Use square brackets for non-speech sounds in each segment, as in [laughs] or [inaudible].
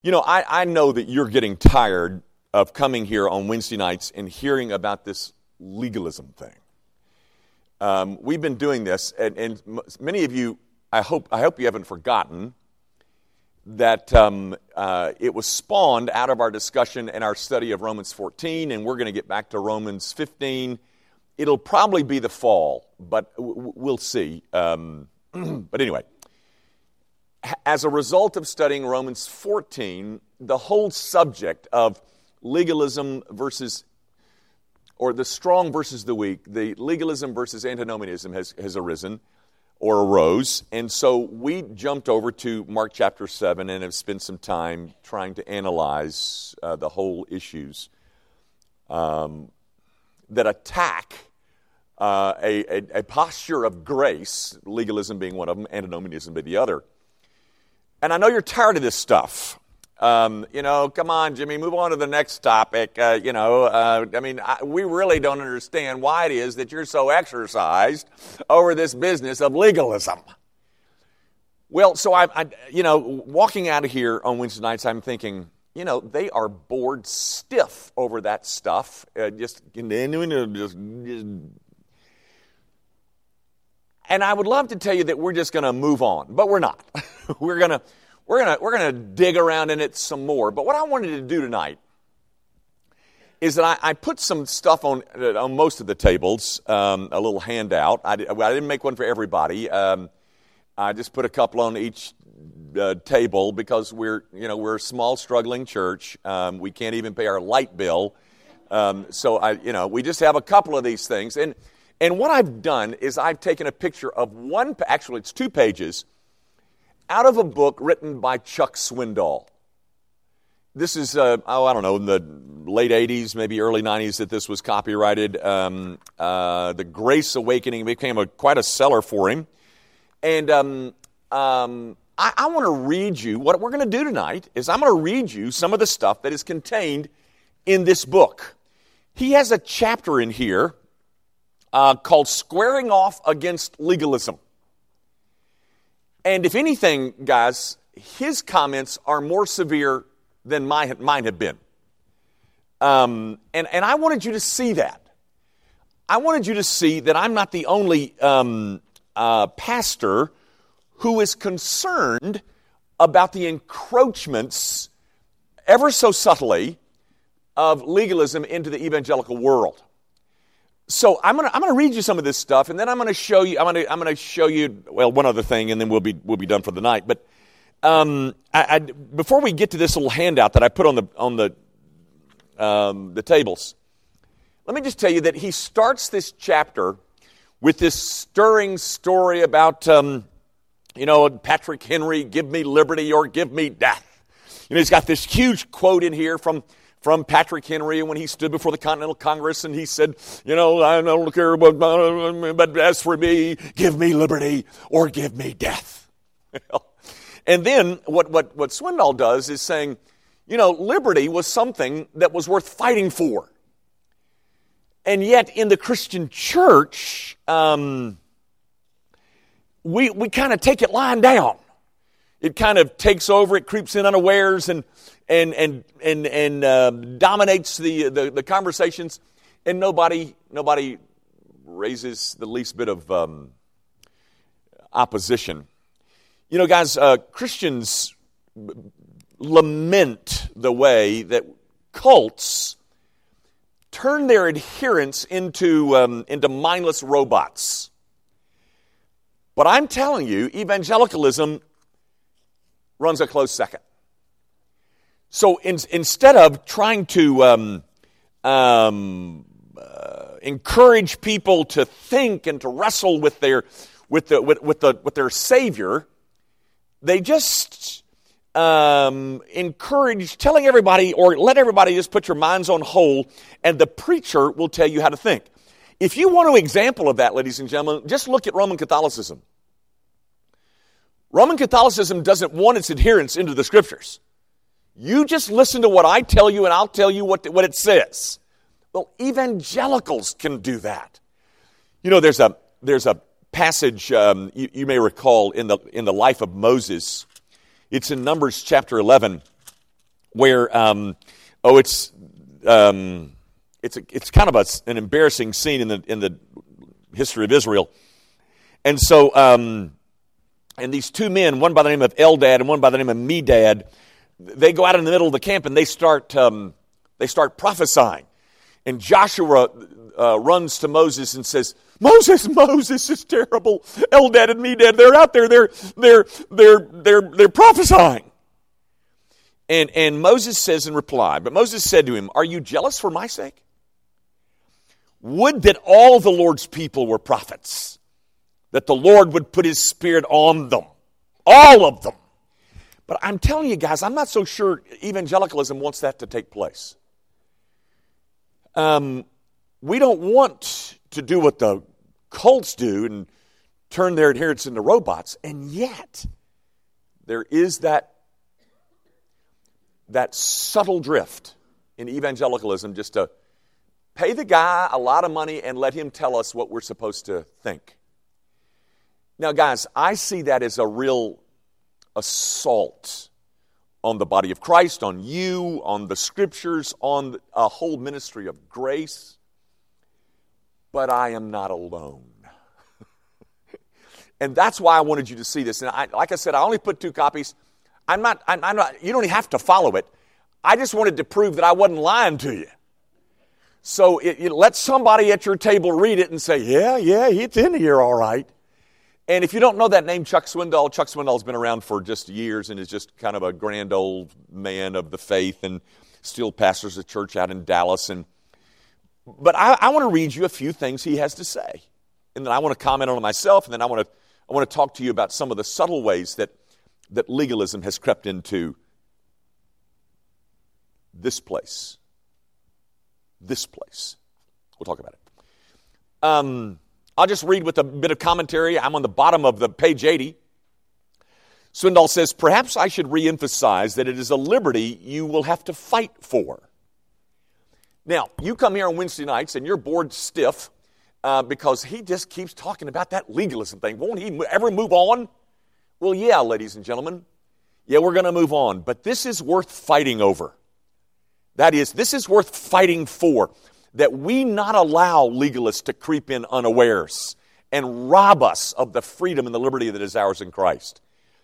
You know, I, I know that you're getting tired of coming here on Wednesday nights and hearing about this legalism thing. Um, we've been doing this, and, and, many of you, I hope, I hope you haven't forgotten that um, uh, it was spawned out of our discussion and our study of Romans 14, and we're going to get back to Romans 15. It'll probably be the fall, but w- we'll see. Um, [clears throat] but anyway, as a result of studying Romans 14, the whole subject of legalism versus, or the strong versus the weak, the legalism versus antinomianism has, has arisen or arose. And so we jumped over to Mark chapter 7 and have spent some time trying to analyze uh, the whole issues um, that attack uh, a, a, a posture of grace, legalism being one of them, antinomianism being the other and I know you're tired of this stuff. Um, you know, come on, Jimmy, move on to the next topic. Uh, you know, uh, I mean, I, we really don't understand why it is that you're so exercised over this business of legalism. Well, so I, I you know, walking out of here on Wednesday nights, I'm thinking, you know, they are bored stiff over that stuff. Uh, just, just, just and I would love to tell you that we're just going to move on, but we're not. [laughs] we're going to we're going to we're going to dig around in it some more. But what I wanted to do tonight is that I, I put some stuff on on most of the tables, um, a little handout. I, I, didn't make one for everybody. Um, I just put a couple on each uh, table because we're you know we're a small struggling church. Um, we can't even pay our light bill, um, so I you know we just have a couple of these things and. And what I've done is I've taken a picture of one, actually, it's two pages, out of a book written by Chuck Swindoll. This is, uh, oh, I don't know, in the late 80s, maybe early 90s that this was copyrighted. Um, uh, the Grace Awakening became a, quite a seller for him. And um, um, I, I want to read you, what we're going to do tonight is I'm going to read you some of the stuff that is contained in this book. He has a chapter in here uh, called Squaring Off Against Legalism. And if anything, guys, his comments are more severe than my, mine have been. Um, and, and I wanted you to see that. I wanted you to see that I'm not the only um, uh, pastor who is concerned about the encroachments, ever so subtly, of legalism into the evangelical world so I'm gonna I'm gonna read you some of this stuff, and then I'm gonna show you I'm gonna I'm gonna show you well one other thing, and then we'll be we'll be done for the night. But um, I, I, before we get to this little handout that I put on the on the um, the tables, let me just tell you that he starts this chapter with this stirring story about um, you know Patrick Henry, give me liberty or give me death. You know he's got this huge quote in here from from Patrick Henry when he stood before the Continental Congress and he said, You know, I don't care, but, but as for me, give me liberty or give me death. and then what, what, what Swindoll does is saying, you know, liberty was something that was worth fighting for. And yet, in the Christian church, um, we, we kind of take it lying down. It kind of takes over, it creeps in unawares, and and and and and uh, dominates the, the, the conversations, and nobody nobody raises the least bit of um, opposition. You know, guys, uh, Christians lament the way that cults turn their adherents into um, into mindless robots. But I'm telling you, evangelicalism runs a close second. So in, instead of trying to um, um, uh, encourage people to think and to wrestle with their, with the, with, with the, with their Savior, they just um, encourage telling everybody or let everybody just put your minds on hold and the preacher will tell you how to think. If you want an example of that, ladies and gentlemen, just look at Roman Catholicism. Roman Catholicism doesn't want its adherents into the scriptures. You just listen to what I tell you and I'll tell you what, what it says. Well, evangelicals can do that. You know, there's a, there's a passage um, you, you, may recall in the, in the life of Moses. It's in Numbers chapter 11. where, um, oh, it's, um, it's, a, it's kind of a, an embarrassing scene in the, in the history of Israel. And so, um, and these two men, one by the name of Eldad and one by the name of Medad, they go out in the middle of the camp and they start, um, they start prophesying. And Joshua uh, runs to Moses and says, Moses, Moses is terrible. Eldad and Medad, they're out there, they're, they're, they're, they're, they're prophesying. And, and Moses says in reply, but Moses said to him, Are you jealous for my sake? Would that all the Lord's people were prophets, that the Lord would put his spirit on them, all of them. But I'm telling you guys, I'm not so sure evangelicalism wants that to take place. Um, we don't want to do what the cults do and turn their adherents into robots, and yet there is that that subtle drift in evangelicalism just to pay the guy a lot of money and let him tell us what we're supposed to think. Now, guys, I see that as a real assault on the body of Christ, on you, on the scriptures, on a whole ministry of grace. But I am not alone. [laughs] and that's why I wanted you to see this. And I, like I said, I only put two copies. I'm not, I'm, I'm not, you don't have to follow it. I just wanted to prove that I wasn't lying to you. So it, it, let somebody at your table read it and say, yeah, yeah, it's in here all right. And if you don't know that name, Chuck Swindoll, Chuck Swindoll's been around for just years and is just kind of a grand old man of the faith and still pastors a church out in Dallas. And but I, I want to read you a few things he has to say, and then I want to comment on it myself, and then I want to I want to talk to you about some of the subtle ways that that legalism has crept into this place. This place. We'll talk about it. Um, I'll just read with a bit of commentary. I'm on the bottom of the page 80. Swindoll says, Perhaps I should reemphasize that it is a liberty you will have to fight for. Now, you come here on Wednesday nights and you're bored stiff uh, because he just keeps talking about that legalism thing. Won't he ever move on? Well, yeah, ladies and gentlemen. Yeah, we're going to move on. But this is worth fighting over. That is, this is worth fighting for. That we not allow legalists to creep in unawares and rob us of the freedom and the liberty that is ours in Christ.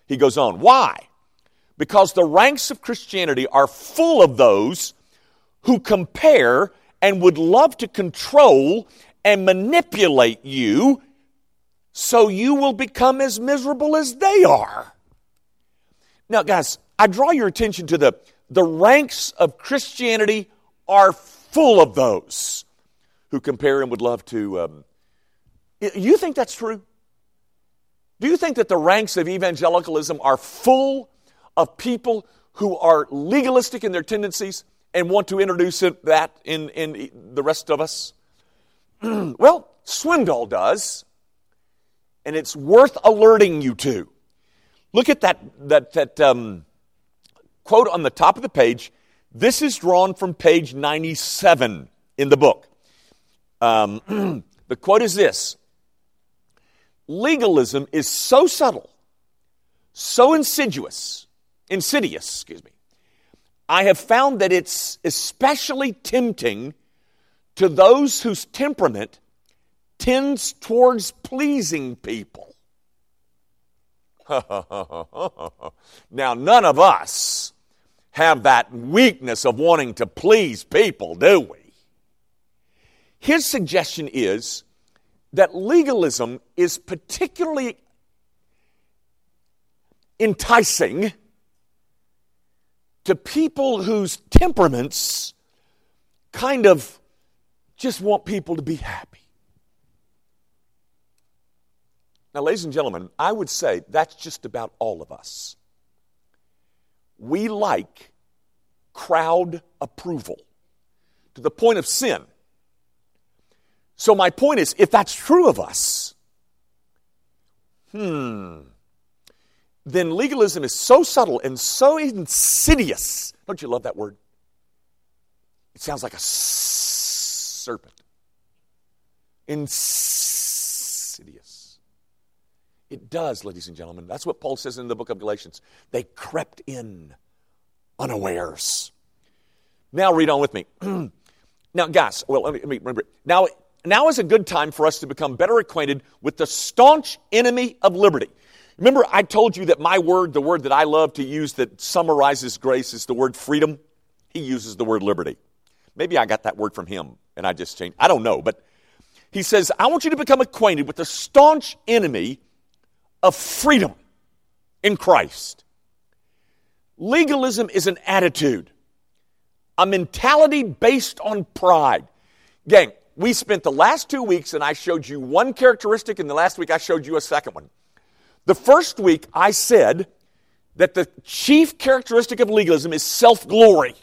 He goes on, why? Because the ranks of Christianity are full of those who compare and would love to control and manipulate you so you will become as miserable as they are. Now, guys, I draw your attention to the, the ranks of Christianity are full of those who compare and would love to. Um, you think that's true? Do you think that the ranks of evangelicalism are full of people who are legalistic in their tendencies and want to introduce that in, in the rest of us? [clears throat] well, Swindoll does and it's worth alerting you to. Look at that, that, that um, quote on the top of the page. This is drawn from page 97 in the book. Um, [clears throat] the quote is this Legalism is so subtle, so insidious, insidious, excuse me. I have found that it's especially tempting to those whose temperament tends towards pleasing people. [laughs] now, none of us have that weakness of wanting to please people, do we? His suggestion is that legalism is particularly enticing to people whose temperaments kind of just want people to be happy. Now, ladies and gentlemen, I would say that's just about all of us. We like crowd approval to the point of sin. So, my point is if that's true of us, hmm, then legalism is so subtle and so insidious. Don't you love that word? It sounds like a serpent. Insidious. It does, ladies and gentlemen. That's what Paul says in the book of Galatians. They crept in unawares. Now read on with me. [clears throat] now, guys, well, let me, let me remember. Now, now is a good time for us to become better acquainted with the staunch enemy of liberty. Remember, I told you that my word, the word that I love to use that summarizes grace, is the word freedom. He uses the word liberty. Maybe I got that word from him and I just changed. I don't know, but he says, I want you to become acquainted with the staunch enemy of freedom in Christ. Legalism is an attitude, a mentality based on pride. Gang, we spent the last two weeks and I showed you one characteristic, and the last week I showed you a second one. The first week I said that the chief characteristic of legalism is self glory.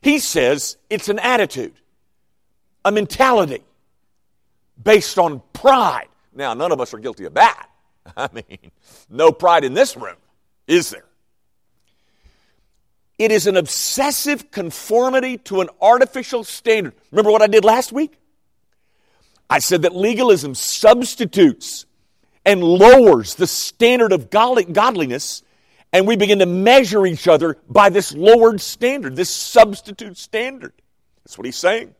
He says it's an attitude, a mentality based on pride. Now, none of us are guilty of that. [laughs] I mean, no pride in this room, is there? It is an obsessive conformity to an artificial standard. Remember what I did last week? I said that legalism substitutes and lowers the standard of godliness, and we begin to measure each other by this lowered standard, this substitute standard. That's what he's saying.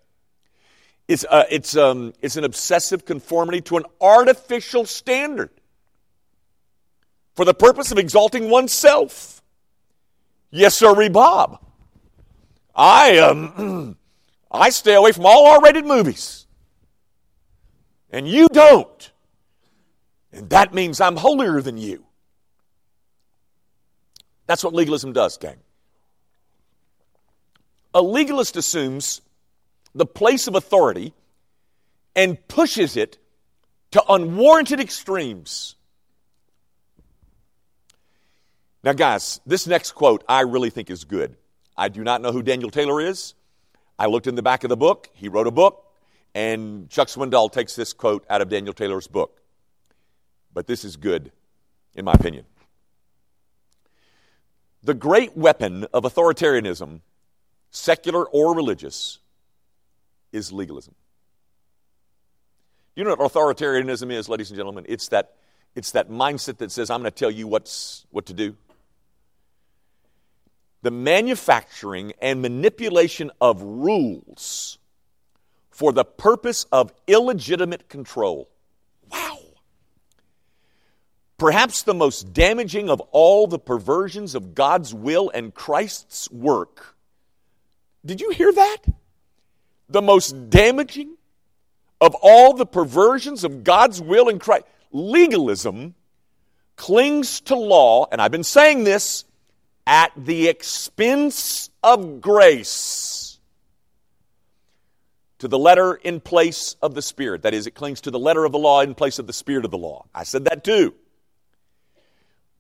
It's, uh, it's, um, it's an obsessive conformity to an artificial standard for the purpose of exalting oneself. Yes, sir, Bob. I, um, [clears throat] I stay away from all R rated movies. And you don't. And that means I'm holier than you. That's what legalism does, gang. A legalist assumes the place of authority and pushes it to unwarranted extremes. Now, guys, this next quote I really think is good. I do not know who Daniel Taylor is. I looked in the back of the book. He wrote a book, and Chuck Swindoll takes this quote out of Daniel Taylor's book. But this is good, in my opinion. The great weapon of authoritarianism, secular or religious, is legalism. You know what authoritarianism is, ladies and gentlemen? It's that, it's that mindset that says, I'm going to tell you what's, what to do. The manufacturing and manipulation of rules for the purpose of illegitimate control. Wow. Perhaps the most damaging of all the perversions of God's will and Christ's work. Did you hear that? The most damaging of all the perversions of God's will in Christ. Legalism clings to law, and I've been saying this, at the expense of grace. To the letter in place of the Spirit. That is, it clings to the letter of the law in place of the Spirit of the law. I said that too.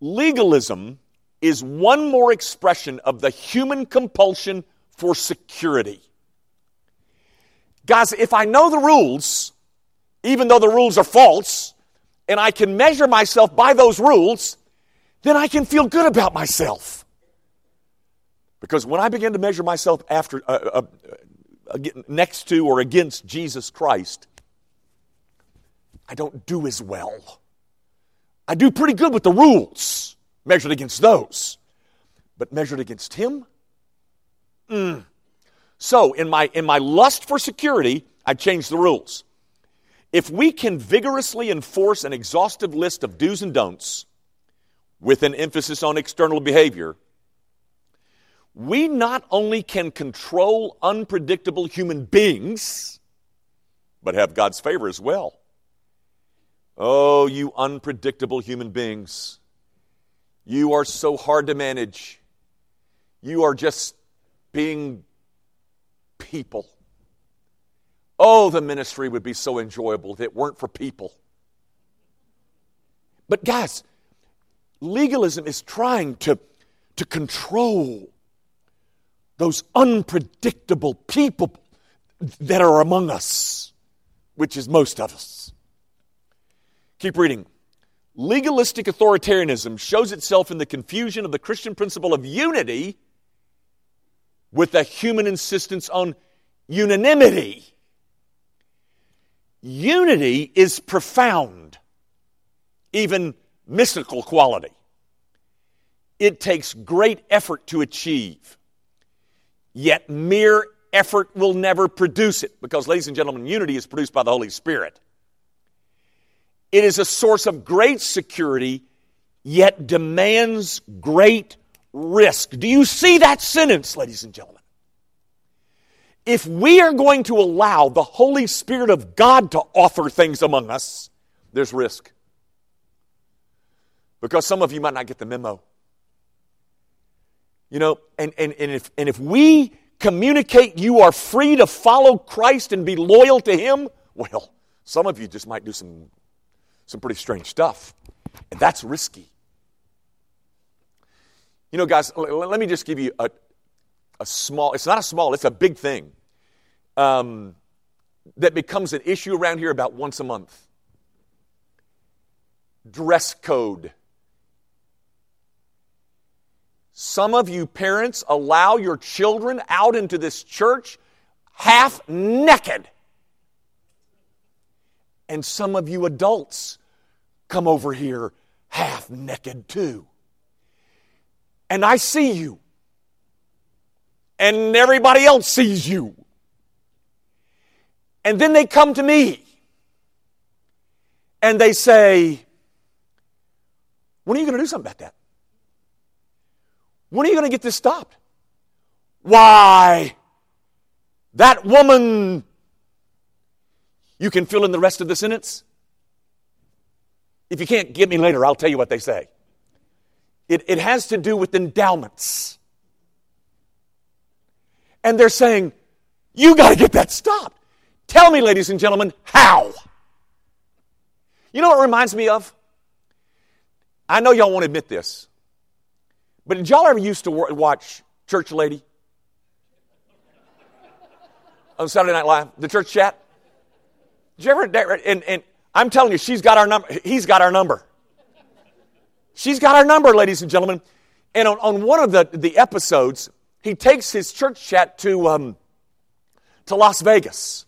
Legalism is one more expression of the human compulsion for security. Guys, if I know the rules, even though the rules are false, and I can measure myself by those rules, then I can feel good about myself. Because when I begin to measure myself after, uh, uh, uh, next to or against Jesus Christ, I don't do as well. I do pretty good with the rules, measured against those. But measured against Him? Mm, so, in my, in my lust for security, I changed the rules. If we can vigorously enforce an exhaustive list of do's and don'ts with an emphasis on external behavior, we not only can control unpredictable human beings, but have God's favor as well. Oh, you unpredictable human beings. You are so hard to manage. You are just being people. Oh, the ministry would be so enjoyable if it weren't for people. But, guys, legalism is trying to, to control those unpredictable people that are among us, which is most of us. Keep reading. Legalistic authoritarianism shows itself in the confusion of the Christian principle of unity with a human insistence on unanimity. Unity is profound, even mystical quality. it takes great effort to achieve. Yet mere effort will never produce it because, ladies and gentlemen, unity is produced by the Holy Spirit. It is a source of great security, yet demands great risk. Do you see that sentence, ladies and gentlemen? If we are going to allow the Holy Spirit of God to author things among us, there's risk. Because some of you might not get the memo. You know, and, and, and, if, and if we communicate you are free to follow Christ and be loyal to Him, well, some of you just might do some, some pretty strange stuff. And that's risky. You know, guys, let me just give you a, a small, it's not a small, it's a big thing um, that becomes an issue around here about once a month dress code. Some of you parents allow your children out into this church half naked. And some of you adults come over here half naked too. And I see you. And everybody else sees you. And then they come to me. And they say, When are you going to do something about that? When are you going to get this stopped? Why? That woman. You can fill in the rest of the sentence. If you can't get me later, I'll tell you what they say. It, it has to do with endowments. And they're saying, you got to get that stopped. Tell me, ladies and gentlemen, how? You know what reminds me of? I know y'all won't admit this. But did y'all ever used to watch Church Lady? On Saturday Night Live, the church chat? Did you ever, and, and I'm telling you, she's got our number, he's got our number. She's got our number, ladies and gentlemen. And on, on one of the, the episodes, he takes his church chat to, um, to Las Vegas.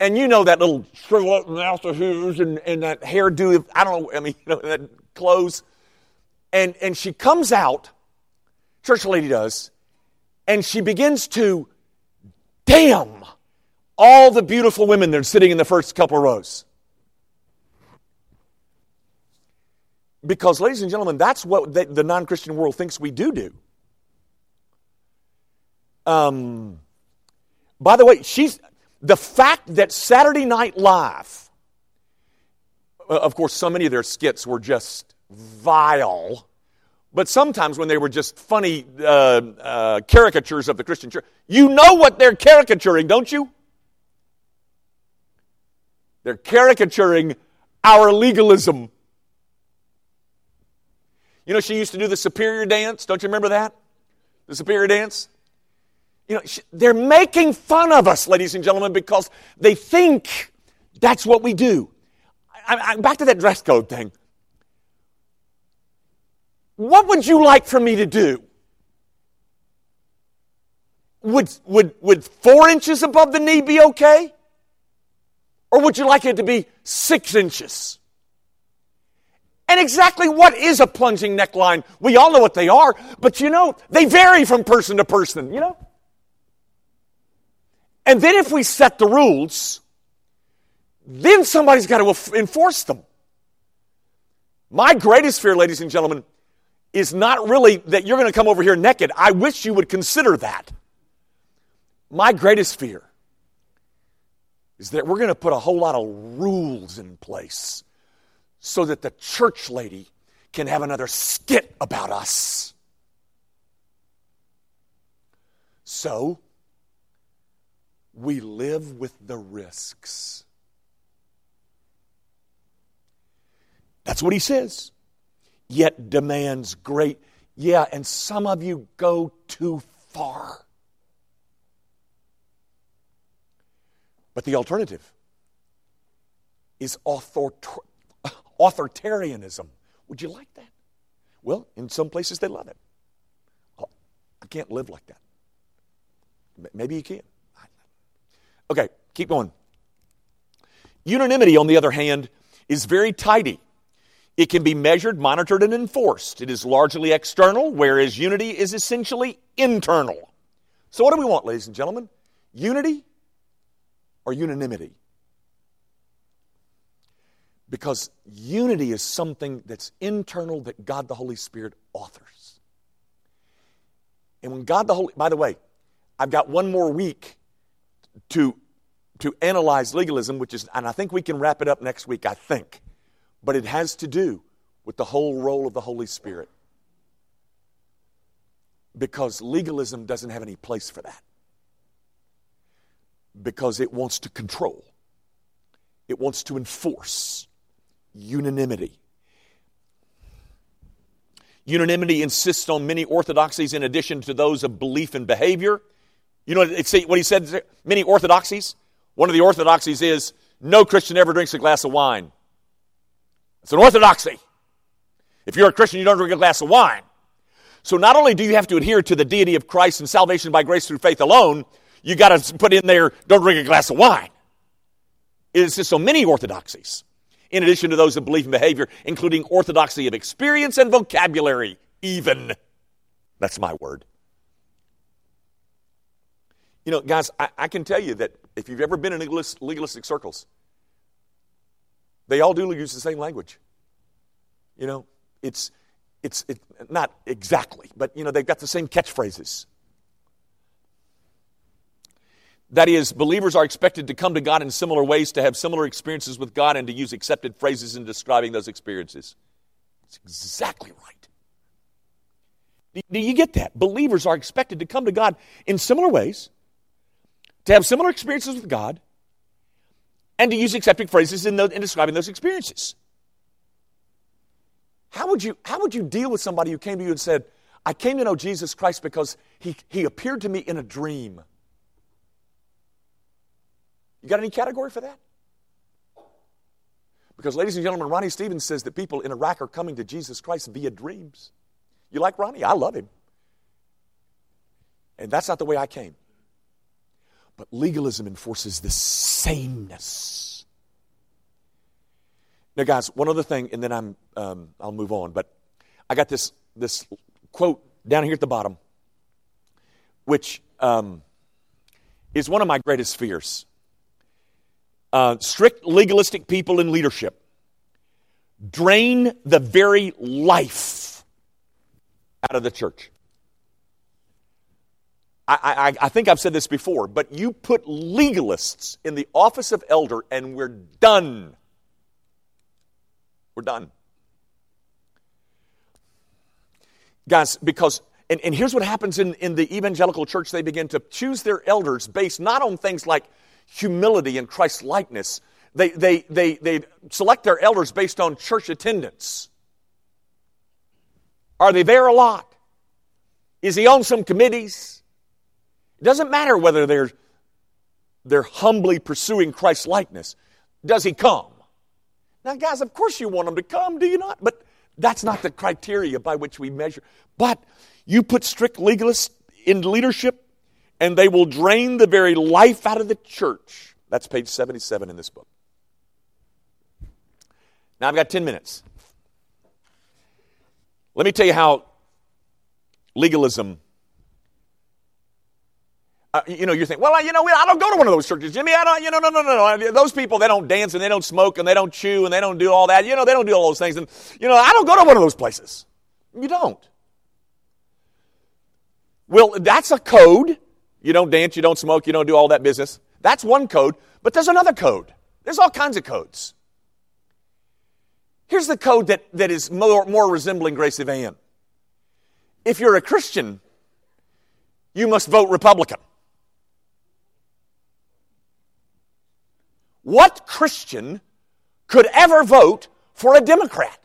And you know that little shrivel up mouth of his and, and that hairdo, I don't know, I mean, [laughs] you know, that clothes. And, and she comes out church lady does, and she begins to damn all the beautiful women that are sitting in the first couple rows. Because, ladies and gentlemen, that's what the, the non Christian world thinks we do do. Um, by the way, she's the fact that Saturday Night Live, uh, of course, so many of their skits were just vile. But sometimes when they were just funny uh, uh, caricatures of the Christian church, you know what they're caricaturing, don't you? They're caricaturing our legalism. You know, she used to do the superior dance. Don't you remember that? The superior dance? You know, they're making fun of us, ladies and gentlemen, because they think that's what we do. I, I, back to that dress code thing. What would you like for me to do? Would, would, would four inches above the knee be okay? Or would you like it to be six inches? And exactly what is a plunging neckline? We all know what they are, but you know, they vary from person to person, you know? And then if we set the rules, then somebody's got to enforce them. My greatest fear, ladies and gentlemen, is not really that you're going to come over here naked. I wish you would consider that. My greatest fear is that we're going to put a whole lot of rules in place so that the church lady can have another skit about us. So, we live with the risks. That's what he says yet demands great. Yeah, and some of you go too far. But the alternative is author- authoritarianism. Would you like that? Well, in some places they love it. Oh, I can't live like that. Maybe you can. Okay, keep going. Unanimity, on the other hand, is very tidy It can be measured, monitored, and enforced. It is largely external, whereas unity is essentially internal. So, what do we want, ladies and gentlemen? Unity or unanimity? Because unity is something that's internal that God the Holy Spirit authors. And when God the Holy, by the way, I've got one more week to, to analyze legalism, which is, and I think we can wrap it up next week, I think. But it has to do with the whole role of the Holy Spirit. Because legalism doesn't have any place for that. Because it wants to control, it wants to enforce unanimity. Unanimity insists on many orthodoxies in addition to those of belief and behavior. You know what he said? Many orthodoxies. One of the orthodoxies is no Christian ever drinks a glass of wine. It's an orthodoxy. If you're a Christian, you don't drink a glass of wine. So not only do you have to adhere to the deity of Christ and salvation by grace through faith alone, you got to put in there, don't drink a glass of wine. It is just so many orthodoxies in addition to those of belief and behavior, including orthodoxy of experience and vocabulary, even. That's my word. You know, guys, I, I can tell you that if you've ever been in legalistic circles, they all do use the same language. You know, it's, it's it, not exactly, but, you know, they've got the same catchphrases. That is, believers are expected to come to God in similar ways, to have similar experiences with God, and to use accepted phrases in describing those experiences. It's exactly right. Do you get that? Believers are expected to come to God in similar ways, to have similar experiences with God, and to use accepted phrases in, in describing those experiences. How would, you, how would you deal with somebody who came to you and said, I came to know Jesus Christ because he, he appeared to me in a dream? You got any category for that? Because, ladies and gentlemen, Ronnie Stevens says that people in Iraq are coming to Jesus Christ via dreams. You like Ronnie? I love him. And that's not the way I came. But legalism enforces the sameness. Now, guys, one other thing, and then I'm, um, I'll move on. But I got this, this quote down here at the bottom, which um, is one of my greatest fears uh, strict legalistic people in leadership drain the very life out of the church. I, I, I, think I've said this before, but you put legalists in the office of elder and we're done. We're done. Guys, because, and, and here's what happens in, in the evangelical church they begin to choose their elders based not on things like humility and Christ likeness. They, they, they, they select their elders based on church attendance. Are they there a lot? Is he on some committees? It doesn't matter whether they're, they're humbly pursuing Christ likeness. Does he come? Now, guys, of course you want them to come, do you not? But that's not the criteria by which we measure. But you put strict legalists in leadership, and they will drain the very life out of the church. That's page 77 in this book. Now I've got 10 minutes. Let me tell you how legalism. Uh, you know, you're thinking, well, you know, I don't go to one of those churches, Jimmy. I don't, you know, no, no, no, no. Those people, they don't dance and they don't smoke and they don't chew and they don't do all that. You know, they don't do all those things. And, you know, I don't go to one of those places. You don't. Well, that's a code you don't dance, you don't smoke, you don't do all that business. That's one code, but there's another code. There's all kinds of codes. Here's the code that, that is more, more resembling Gracie Van. If you're a Christian, you must vote Republican. What Christian could ever vote for a Democrat?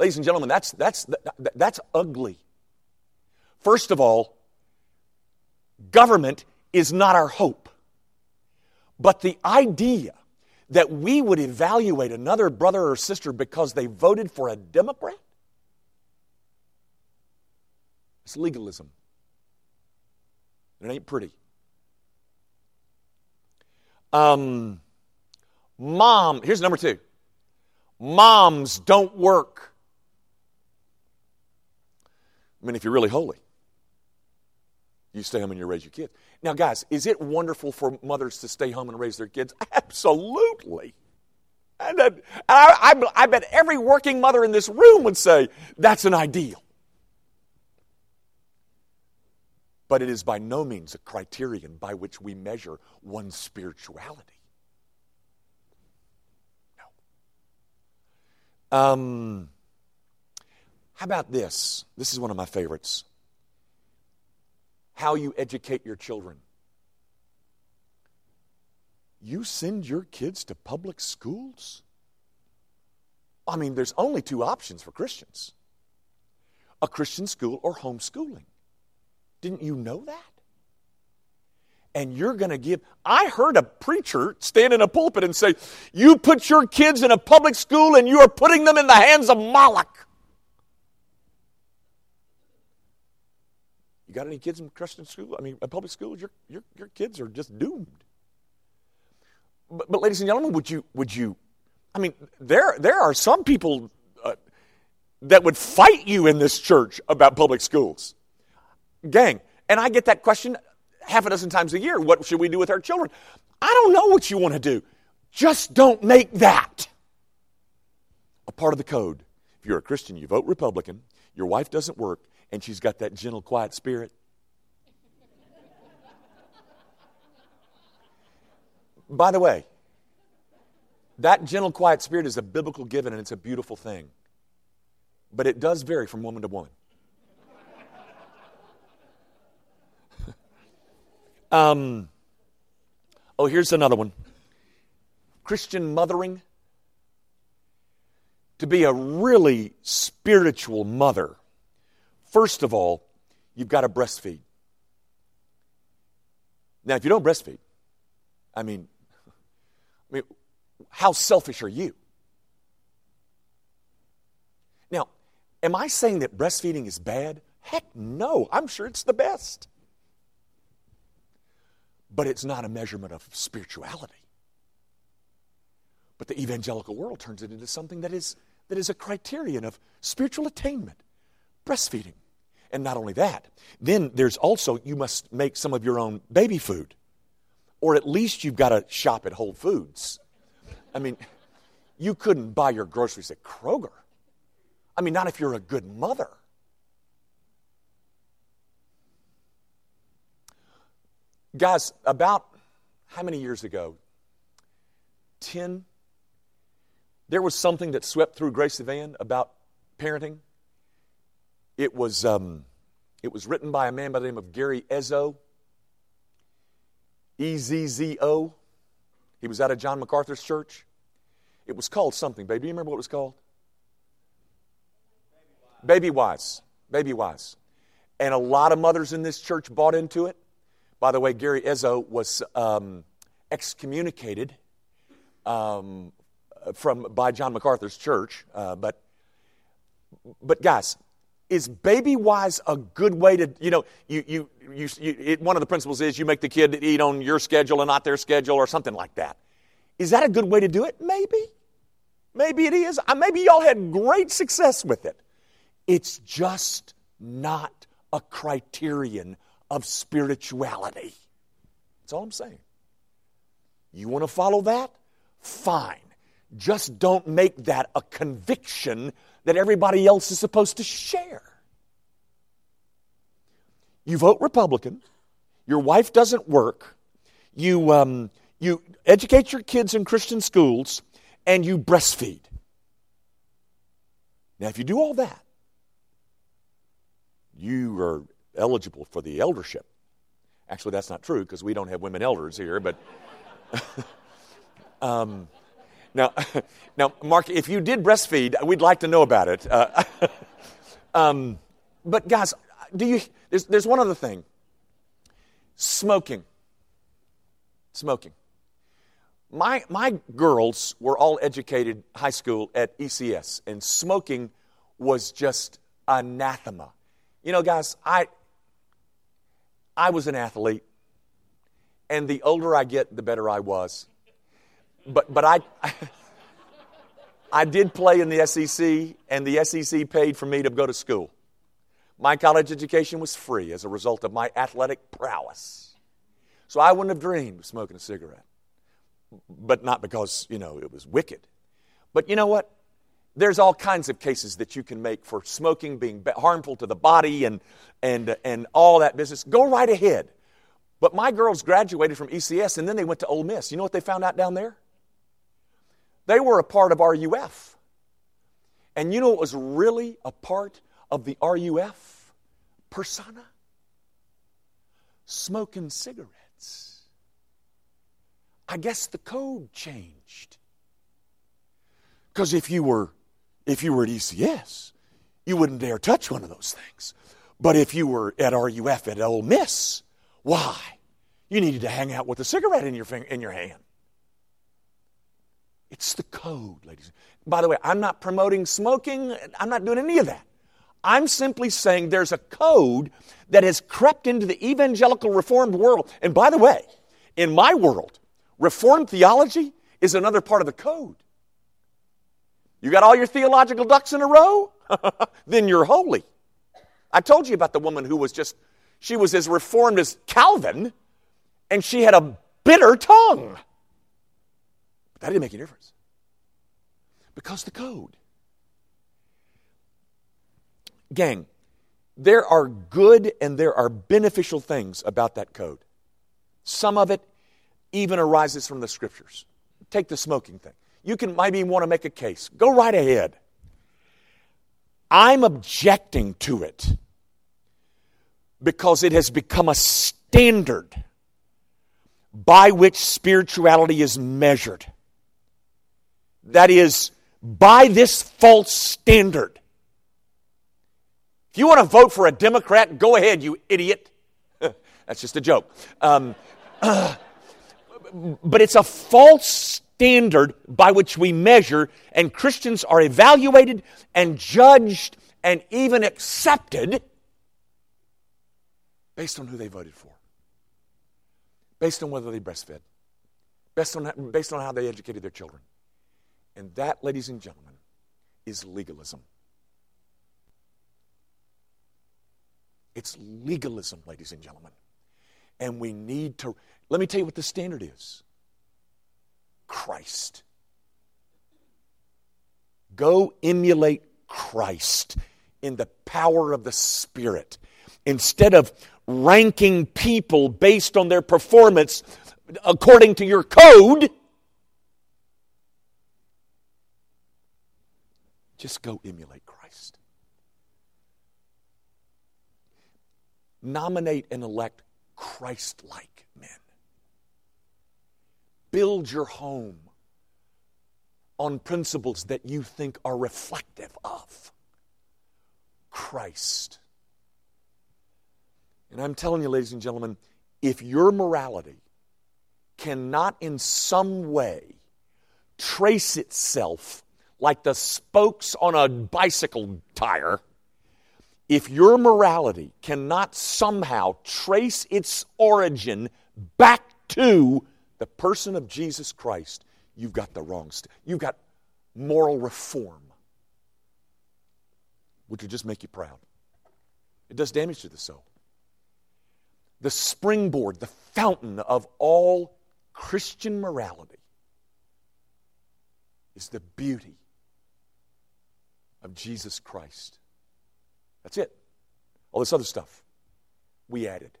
Ladies and gentlemen, that's, that's, that's ugly. First of all, government is not our hope. But the idea that we would evaluate another brother or sister because they voted for a Democrat? It's legalism. It ain't pretty. Um, Mom, here's number two moms don't work. I mean, if you're really holy, you stay home and you raise your kids. Now, guys, is it wonderful for mothers to stay home and raise their kids? Absolutely. And I, I, I bet every working mother in this room would say that's an ideal. But it is by no means a criterion by which we measure one's spirituality. No. Um, how about this? This is one of my favorites. How you educate your children. You send your kids to public schools? I mean, there's only two options for Christians a Christian school or homeschooling. Didn't you know that? And you're going to give. I heard a preacher stand in a pulpit and say, You put your kids in a public school and you are putting them in the hands of Moloch. You got any kids in Christian school? I mean, public schools, Your, your, your kids are just doomed. But, but, ladies and gentlemen, would you, would you, I mean, there, there are some people uh, that would fight you in this church about public schools. Gang, and I get that question half a dozen times a year. What should we do with our children? I don't know what you want to do. Just don't make that a part of the code. If you're a Christian, you vote Republican, your wife doesn't work, and she's got that gentle, quiet spirit. By the way, that gentle, quiet spirit is a biblical given and it's a beautiful thing. But it does vary from woman to woman. [laughs] um, oh, here's another one Christian mothering. To be a really spiritual mother, first of all, you've got to breastfeed. Now, if you don't breastfeed, I mean, I mean, how selfish are you? Now, am I saying that breastfeeding is bad? Heck no. I'm sure it's the best. But it's not a measurement of spirituality. But the evangelical world turns it into something that is, that is a criterion of spiritual attainment breastfeeding. And not only that, then there's also, you must make some of your own baby food or at least you've got to shop at Whole Foods. I mean, you couldn't buy your groceries at Kroger. I mean, not if you're a good mother. Guys, about how many years ago? 10. There was something that swept through Grace Van about parenting. It was, um, it was written by a man by the name of Gary Ezzo. E Z Z O. He was out of John MacArthur's church. It was called something, baby. Do you remember what it was called? Babywise. Baby Wise. And a lot of mothers in this church bought into it. By the way, Gary Ezzo was um, excommunicated um, from by John MacArthur's church. Uh, but, but guys, is Babywise a good way to you know you you, you, you it, one of the principles is you make the kid eat on your schedule and not their schedule or something like that. Is that a good way to do it? Maybe. Maybe it is. Maybe y'all had great success with it. It's just not a criterion of spirituality. That's all i'm saying. You want to follow that? Fine just don't make that a conviction that everybody else is supposed to share. You vote Republican, your wife doesn't work, you, um, you educate your kids in Christian schools, and you breastfeed. Now, if you do all that, you are eligible for the eldership. Actually, that's not true because we don't have women elders here, but. [laughs] um, now, [laughs] now, Mark, if you did breastfeed, we'd like to know about it. Uh, [laughs] um, but guys, do you? There's, there's one other thing. Smoking. Smoking. My my girls were all educated high school at ECS, and smoking was just anathema. You know, guys, I I was an athlete, and the older I get, the better I was. But, but I, [laughs] I did play in the SEC, and the SEC paid for me to go to school. My college education was free as a result of my athletic prowess. So I wouldn't have dreamed of smoking a cigarette. But not because, you know, it was wicked. But you know what? There's all kinds of cases that you can make for smoking being harmful to the body and, and, and all that business. Go right ahead. But my girls graduated from ECS and then they went to Ole Miss. You know what they found out down there? They were a part of RUF. And you know what was really a part of the RUF persona? Smoking cigarettes. I guess the code changed. Because if you were if you were at ECS, you wouldn't dare touch one of those things. But if you were at RUF at Ole Miss, why? You needed to hang out with a cigarette in your, finger, in your hand. It's the code, ladies. By the way, I'm not promoting smoking. I'm not doing any of that. I'm simply saying there's a code that has crept into the evangelical reformed world. And by the way, in my world, reformed theology is another part of the code. You got all your theological ducks in a row? [laughs] then you're holy. I told you about the woman who was just, she was as reformed as Calvin, and she had a bitter tongue. That didn't make any difference. Because the code. Gang, there are good and there are beneficial things about that code. Some of it even arises from the scriptures. Take the smoking thing. You can maybe want to make a case. Go right ahead. I'm objecting to it because it has become a standard by which spirituality is measured. That is, by this false standard. If you want to vote for a Democrat, go ahead, you idiot. [laughs] That's just a joke. Um, uh, [clears throat] but it's a false standard by which we measure, and Christians are evaluated and judged and even accepted based on who they voted for based on whether they breastfed, based on, based on how they educated their children. And that, ladies and gentlemen, is legalism. It's legalism, ladies and gentlemen. And we need to, let me tell you what the standard is Christ. Go emulate Christ in the power of the Spirit. Instead of ranking people based on their performance according to your code. Just go emulate Christ. Nominate and elect Christ like men. Build your home on principles that you think are reflective of Christ. And I'm telling you, ladies and gentlemen, if your morality cannot in some way trace itself like the spokes on a bicycle tire, if your morality cannot somehow trace its origin back to the person of Jesus Christ, you've got the wrong, st- you've got moral reform, which will just make you proud. It does damage to the soul the springboard, the fountain of all Christian morality is the beauty of Jesus Christ. That's it. All this other stuff we added.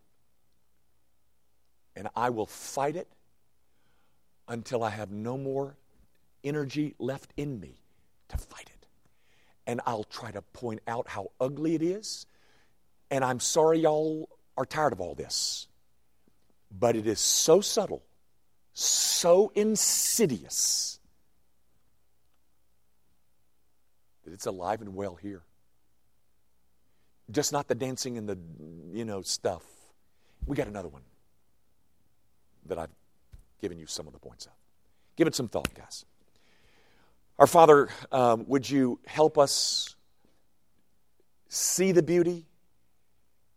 And I will fight it until I have no more energy left in me to fight it. And I'll try to point out how ugly it is. And I'm sorry, y'all are tired of all this. But it is so subtle, so insidious, it's alive and well here. Just not the dancing and the, you know, stuff. We got another one that I've given you some of the points of. Give it some thought, guys. Our Father, um, would you help us see the beauty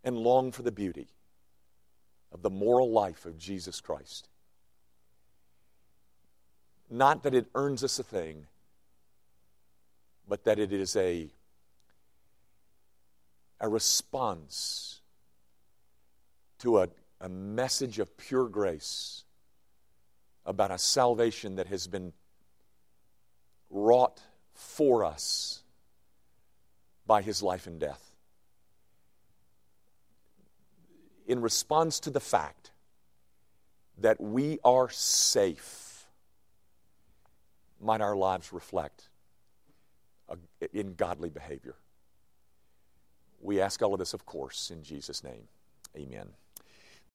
and long for the beauty of the moral life of Jesus Christ. Not that it earns us a thing, but that it is a, a response to a, a message of pure grace about a salvation that has been wrought for us by his life and death. In response to the fact that we are safe, might our lives reflect in godly behavior? We ask all of this, of course, in Jesus' name. Amen.